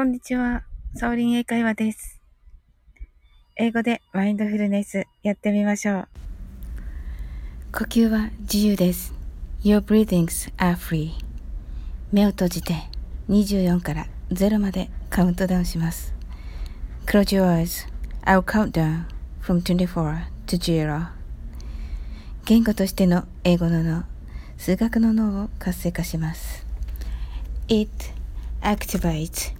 こんにちは。サオリン英会話です。英語でマインドフルネスやってみましょう。呼吸は自由です。Your breathings are free. 目を閉じて24から0までカウントダウンします。Close your eyes. I'll count down from 24 to 0. 言語としての英語の脳、数学の脳を活性化します。It activates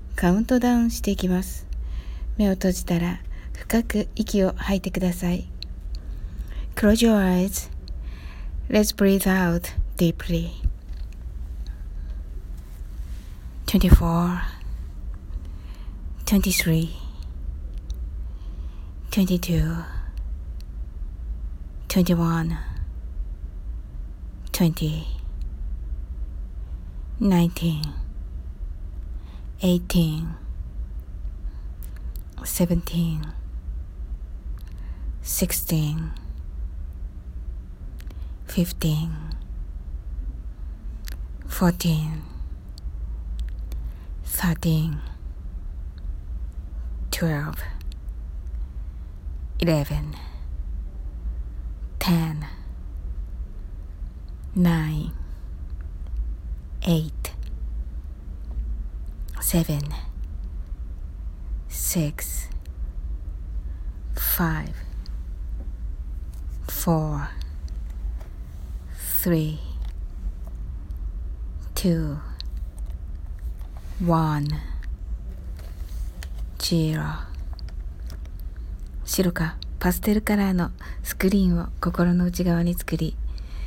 カウントダウンしていきます。目を閉じたら深く息を吐いてください。Close your eyes. Let's breathe out deeply. 24 23 22 21 20 19 18 17 16 15 14 13 12 11 10 9 8 seven, six, five, four, three, two, one, zero. 白かパステルカラーのスクリーンを心の内側に作り、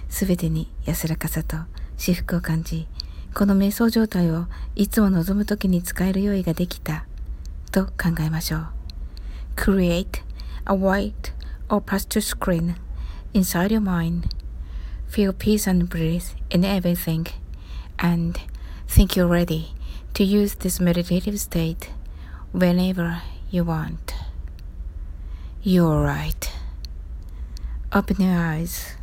すべてに安らかさと至福を感じ、この瞑想状態をいつも望むときに使える用意ができたと考えましょう。Create a white or pastel screen inside your mind. Feel peace and bliss in everything and think you're ready to use this meditative state whenever you want. You're right. Open your eyes.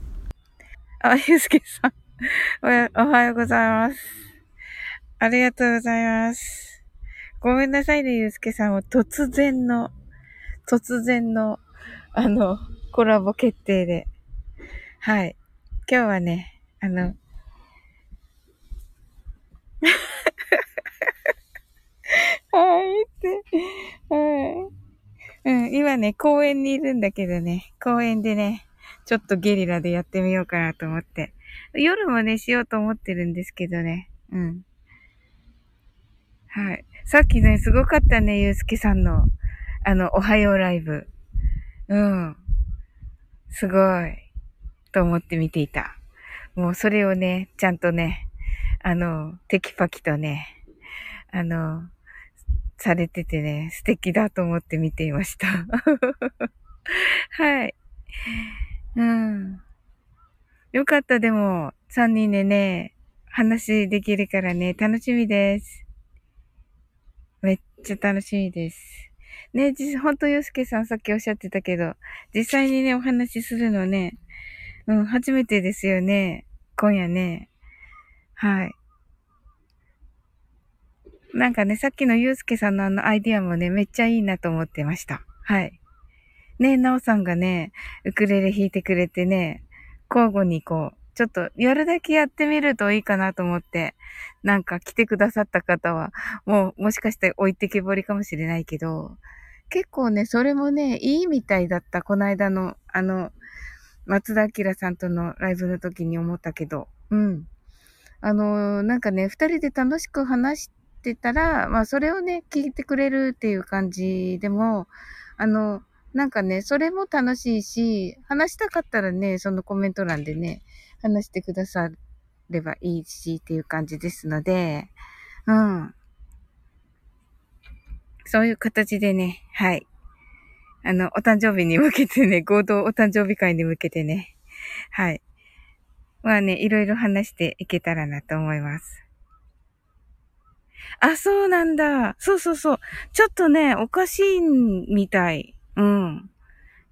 あ、ゆうすけさん。 おはようございます。ありがとうございます。ごめんなさいね、ゆうすけさんを突然の、突然の、あの、コラボ決定で。はい。今日はね、あの、はいって、はい。うん、今ね、公園にいるんだけどね、公園でね、ちょっとゲリラでやってみようかなと思って。夜もね、しようと思ってるんですけどね。うん。はい。さっきね、すごかったね、ゆうすけさんの、あの、おはようライブ。うん。すごい。と思って見ていた。もうそれをね、ちゃんとね、あの、テキパキとね、あの、されててね、素敵だと思って見ていました。はい。うん。よかった、でも、3人でね、話できるからね、楽しみです。めっちゃ楽しみです。ね、実、ほんとゆうすけさんさっきおっしゃってたけど、実際にね、お話しするのね、うん、初めてですよね。今夜ね。はい。なんかね、さっきのゆうすけさんのあのアイディアもね、めっちゃいいなと思ってました。はい。ねえ、なおさんがね、ウクレレ弾いてくれてね、交互にこう、ちょっとやるだけやってみるといいかなと思って、なんか来てくださった方は、もうもしかして置いてけぼりかもしれないけど、結構ね、それもね、いいみたいだった。この間の、あの、松田明さんとのライブの時に思ったけど、うん。あの、なんかね、二人で楽しく話してたら、まあそれをね、聞いてくれるっていう感じでも、あの、なんかね、それも楽しいし、話したかったらね、そのコメント欄でね、話してくださればいいしっていう感じですので、うん。そういう形でね、はい。あの、お誕生日に向けてね、合同お誕生日会に向けてね、はい。まあね、いろいろ話していけたらなと思います。あ、そうなんだ。そうそうそう。ちょっとね、おかしいみたい。うん。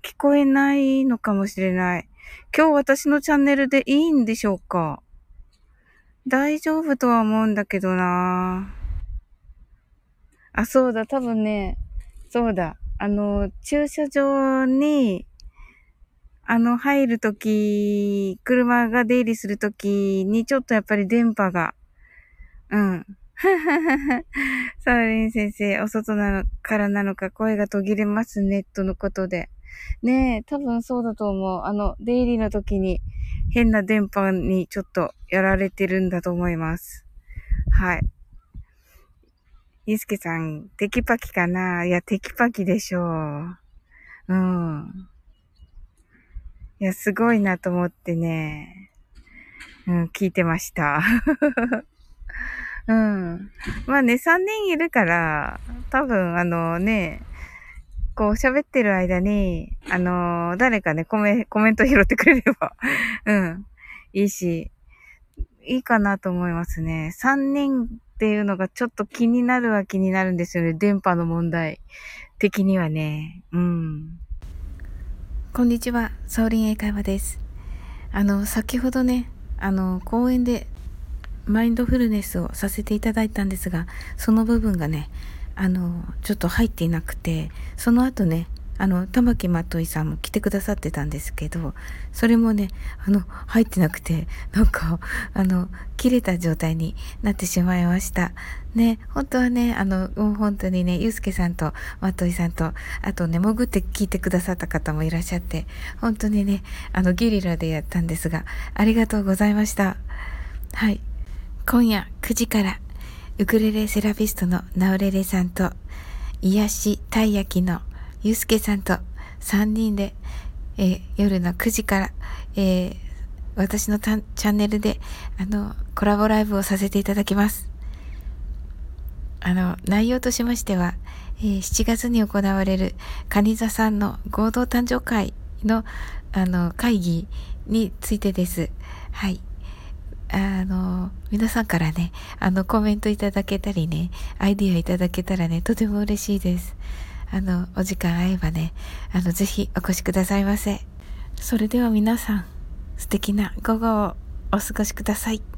聞こえないのかもしれない。今日私のチャンネルでいいんでしょうか？大丈夫とは思うんだけどなあ、そうだ、多分ね、そうだ。あの、駐車場に、あの、入るとき、車が出入りするときに、ちょっとやっぱり電波が、うん。サーリン先生、お外なのからなのか声が途切れますね、とのことで。ねえ、多分そうだと思う。あの、出入りの時に変な電波にちょっとやられてるんだと思います。はい。ゆうすけさん、テキパキかな？いや、テキパキでしょう。うん。いや、すごいなと思ってね。うん、聞いてました。うん。まあね、3人いるから、多分あのね、こう喋ってる間に、あの、誰かね、コメ、コメント拾ってくれれば うん、いいし、いいかなと思いますね。3人っていうのがちょっと気になるは気になるんですよね。電波の問題的にはね。うん。こんにちは、サオリン英会話です。あの、先ほどね、あの、公園でマインドフルネスをさせていただいたんですが、その部分がね、あの、ちょっと入っていなくて、その後ね、あの、玉木まといさんも来てくださってたんですけど、それもね、あの、入ってなくて、なんか、あの、切れた状態になってしまいました。ね、本当はね、あの、もう本当にね、ゆうすけさんとまといさんと、あとね、潜って聞いてくださった方もいらっしゃって、本当にね、あの、ゲリラでやったんですが、ありがとうございました。はい。今夜9時からウクレレセラピストのナオレレさんと癒したい焼きのゆうすけさんと3人で、えー、夜の9時から、えー、私のチャンネルであのコラボライブをさせていただきます。あの内容としましては、えー、7月に行われるカニ座さんの合同誕生会のあの会議についてです。はい。あの、皆さんからね、あの、コメントいただけたりね、アイディアいただけたらね、とても嬉しいです。あの、お時間合えばね、あの、ぜひお越しくださいませ。それでは皆さん、素敵な午後をお過ごしください。